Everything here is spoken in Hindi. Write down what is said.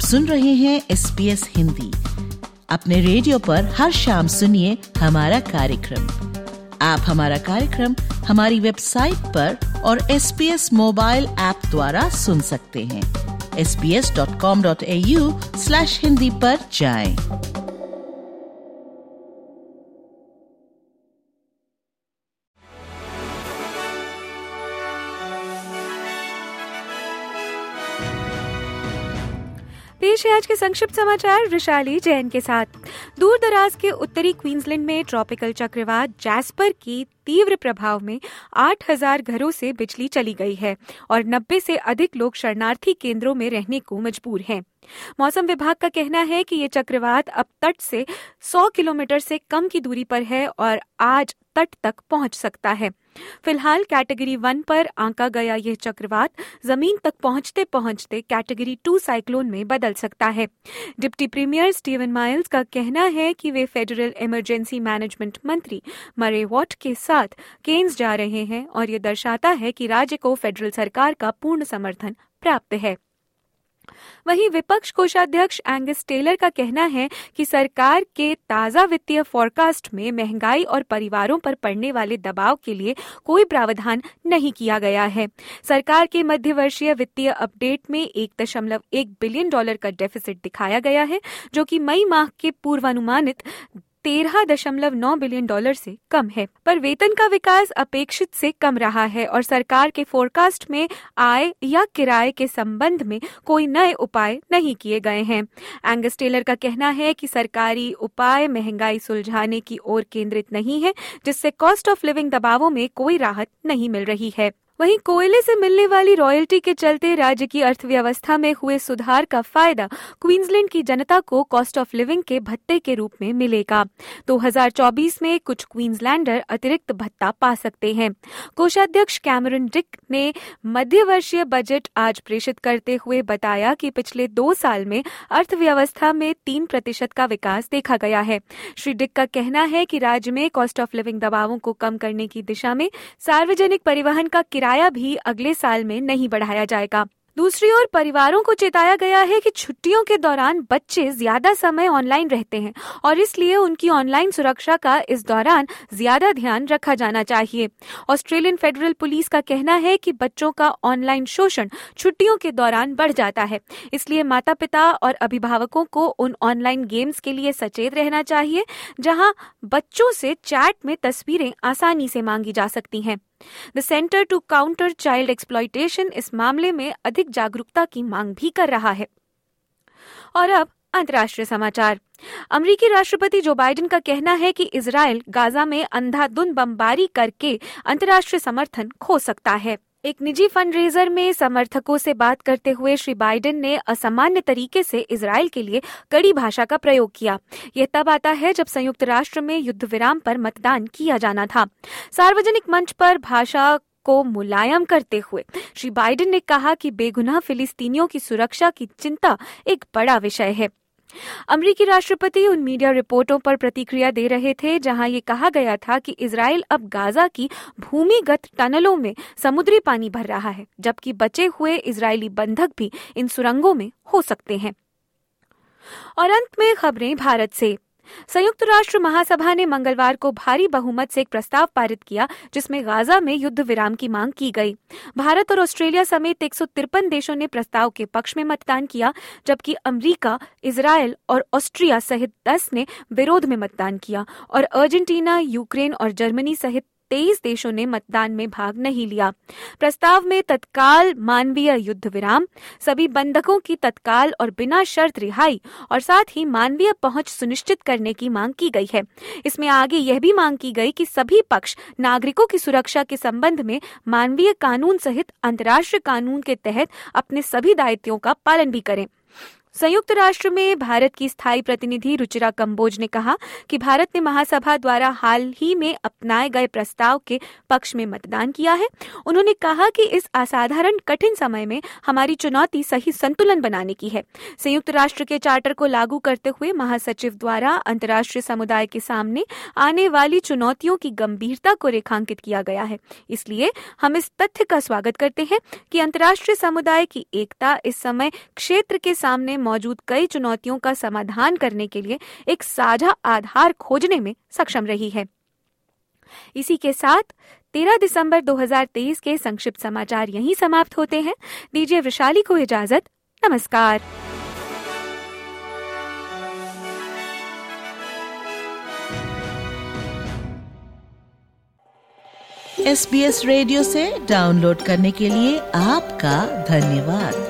सुन रहे हैं एस पी एस हिंदी। अपने रेडियो पर हर शाम सुनिए हमारा कार्यक्रम। आप हमारा कार्यक्रम हमारी वेबसाइट पर और S B S mobile app द्वारा सुन सकते हैं। S B S dot com dot A U slash Hindi आरोप जाएँ। पेश है आज के संक्षिप्त समाचार, विशाली जैन के साथ। दूर दराज के उत्तरी क्वींसलैंड में ट्रॉपिकल चक्रवात जैस्पर की तीव्र प्रभाव में 8000 घरों से बिजली चली गई है और 90 से अधिक लोग शरणार्थी केंद्रों में रहने को मजबूर हैं। मौसम विभाग का कहना है कि ये चक्रवात अब तट से 100 किलोमीटर से कम की दूरी पर है और आज तट तक पहुँच सकता है। फ़िलहाल कैटेगरी वन पर आंका गया यह चक्रवात ज़मीन तक पहुँचते पहुँचते कैटेगरी टू साइक्लोन में बदल सकता है। डिप्टी प्रीमियर स्टीवन माइल्स का कहना है कि वे फेडरल इमरजेंसी मैनेजमेंट मंत्री मरे वॉट के साथ केन्स जा रहे हैं और ये दर्शाता है कि राज्य को फेडरल सरकार का पूर्ण समर्थन प्राप्त है। वहीं विपक्ष कोषाध्यक्ष एंगस टेलर का कहना है कि सरकार के ताज़ा वित्तीय फोरकास्ट में महँगाई और परिवारों पर पड़ने वाले दबाव के लिए कोई प्रावधान नहीं किया गया है। सरकार के मध्यवर्षीय वित्तीय अपडेट में एक दशमलव एक बिलियन डॉलर का डेफिसिट दिखाया गया है, जो कि मई माह के पूर्वानुमानित तेरह दशमलव नौ बिलियन डॉलर से कम है। पर वेतन का विकास अपेक्षित से कम रहा है और सरकार के फोरकास्ट में आय या किराए के संबंध में कोई नए उपाय नहीं किए गए हैं। एंगस टेलर का कहना है कि सरकारी उपाय महँगाई सुलझाने की ओर केंद्रित नहीं है, जिससे कॉस्ट ऑफ़ लिविंग दबावों में कोई राहत नहीं मिल रही है। वहीं कोयले से मिलने वाली रॉयल्टी के चलते राज्य की अर्थव्यवस्था में हुए सुधार का फ़ायदा क्वींसलैंड की जनता को कॉस्ट ऑफ़ लिविंग के भत्ते के रूप में मिलेगा। 2024 में कुछ क्वींसलैंडर अतिरिक्त भत्ता पा सकते हैं। कोषाध्यक्ष कैमरन डिक ने मध्यवर्षीय बजट आज प्रेषित करते हुए बताया कि पिछले दो साल में अर्थव्यवस्था में तीन प्रतिशत का विकास देखा गया है। श्री डिक का कहना है कि राज्य में कॉस्ट ऑफ़ लिविंग दबावों को कम करने की दिशा में सार्वजनिक परिवहन का किराया किराया भी अगले साल में नहीं बढ़ाया जाएगा। दूसरी ओर परिवारों को चेताया गया है कि छुट्टियों के दौरान बच्चे ज़्यादा समय ऑनलाइन रहते हैं और इसलिए उनकी ऑनलाइन सुरक्षा का इस दौरान ज़्यादा ध्यान रखा जाना चाहिए। ऑस्ट्रेलियन फेडरल पुलिस का कहना है कि बच्चों का ऑनलाइन शोषण छुट्टियों के दौरान बढ़ जाता है, इसलिए माता पिता और अभिभावकों को उन ऑनलाइन गेम्स के लिए सचेत रहना चाहिए, जहाँ बच्चों से चैट में तस्वीरें आसानी से मांगी जा सकती हैं। The centre to counter child exploitation इस मामले में अधिक जागरूकता की मांग भी कर रहा है। और अब अंतर्राष्ट्रीय समाचार। अमरीकी राष्ट्रपति जो बाइडेन का कहना है कि इसराइल गाजा में अंधाधुंध बमबारी करके अंतर्राष्ट्रीय समर्थन खो सकता है। एक निजी फंड रेजर में समर्थकों से बात करते हुए श्री बाइडेन ने असामान्य तरीके से इसराइल के लिए कड़ी भाषा का प्रयोग किया। यह तब आता है जब संयुक्त राष्ट्र में युद्ध विराम पर मतदान किया जाना था। सार्वजनिक मंच पर भाषा को मुलायम करते हुए श्री बाइडेन ने कहा कि बेगुनाह फिलिस्तीनियों की सुरक्षा की चिंता एक बड़ा विषय है। अमरीकी राष्ट्रपति उन मीडिया रिपोर्टों पर प्रतिक्रिया दे रहे थे, जहाँ ये कहा गया था कि इसराइल अब गाजा की भूमिगत टनलों में समुद्री पानी भर रहा है, जबकि बचे हुए इसराइली बंधक भी इन सुरंगों में हो सकते हैं। और अंत में खबरें भारत से। संयुक्त राष्ट्र महासभा ने मंगलवार को भारी बहुमत से एक प्रस्ताव पारित किया, जिसमें गाजा में युद्ध विराम की मांग की गई। भारत और ऑस्ट्रेलिया समेत एक सौ तिरपन देशों ने प्रस्ताव के पक्ष में मतदान किया, जबकि अमरीका इसराइल और ऑस्ट्रिया सहित दस ने विरोध में मतदान किया और अर्जेंटीना, यूक्रेन और जर्मनी सहित तेईस देशों ने मतदान में भाग नहीं लिया। प्रस्ताव में तत्काल मानवीय युद्ध विराम, सभी बंधकों की तत्काल और बिना शर्त रिहाई और साथ ही मानवीय पहुँच सुनिश्चित करने की मांग की गई है। इसमें आगे यह भी मांग की गई कि सभी पक्ष नागरिकों की सुरक्षा के संबंध में मानवीय कानून सहित अंतर्राष्ट्रीय कानून के तहत अपने सभी दायित्वों का पालन भी करें। संयुक्त राष्ट्र में भारत की स्थायी प्रतिनिधि रुचिरा कंबोज ने कहा कि भारत ने महासभा द्वारा हाल ही में अपनाए गए प्रस्ताव के पक्ष में मतदान किया है। उन्होंने कहा कि इस असाधारण कठिन समय में हमारी चुनौती सही संतुलन बनाने की है। संयुक्त राष्ट्र के चार्टर को लागू करते हुए महासचिव द्वारा अंतर्राष्ट्रीय समुदाय के सामने आने वाली चुनौतियों की गंभीरता को रेखांकित किया गया है। इसलिए हम इस तथ्य का स्वागत करते हैं कि अंतर्राष्ट्रीय समुदाय की एकता इस समय क्षेत्र के सामने मौजूद कई चुनौतियों का समाधान करने के लिए एक साझा आधार खोजने में सक्षम रही है। इसी के साथ 13 दिसंबर 2023 के संक्षिप्त समाचार यहीं समाप्त होते हैं। दीजिए वैशाली को इजाज़त। नमस्कार। एस बी एस रेडियो से डाउनलोड करने के लिए आपका धन्यवाद।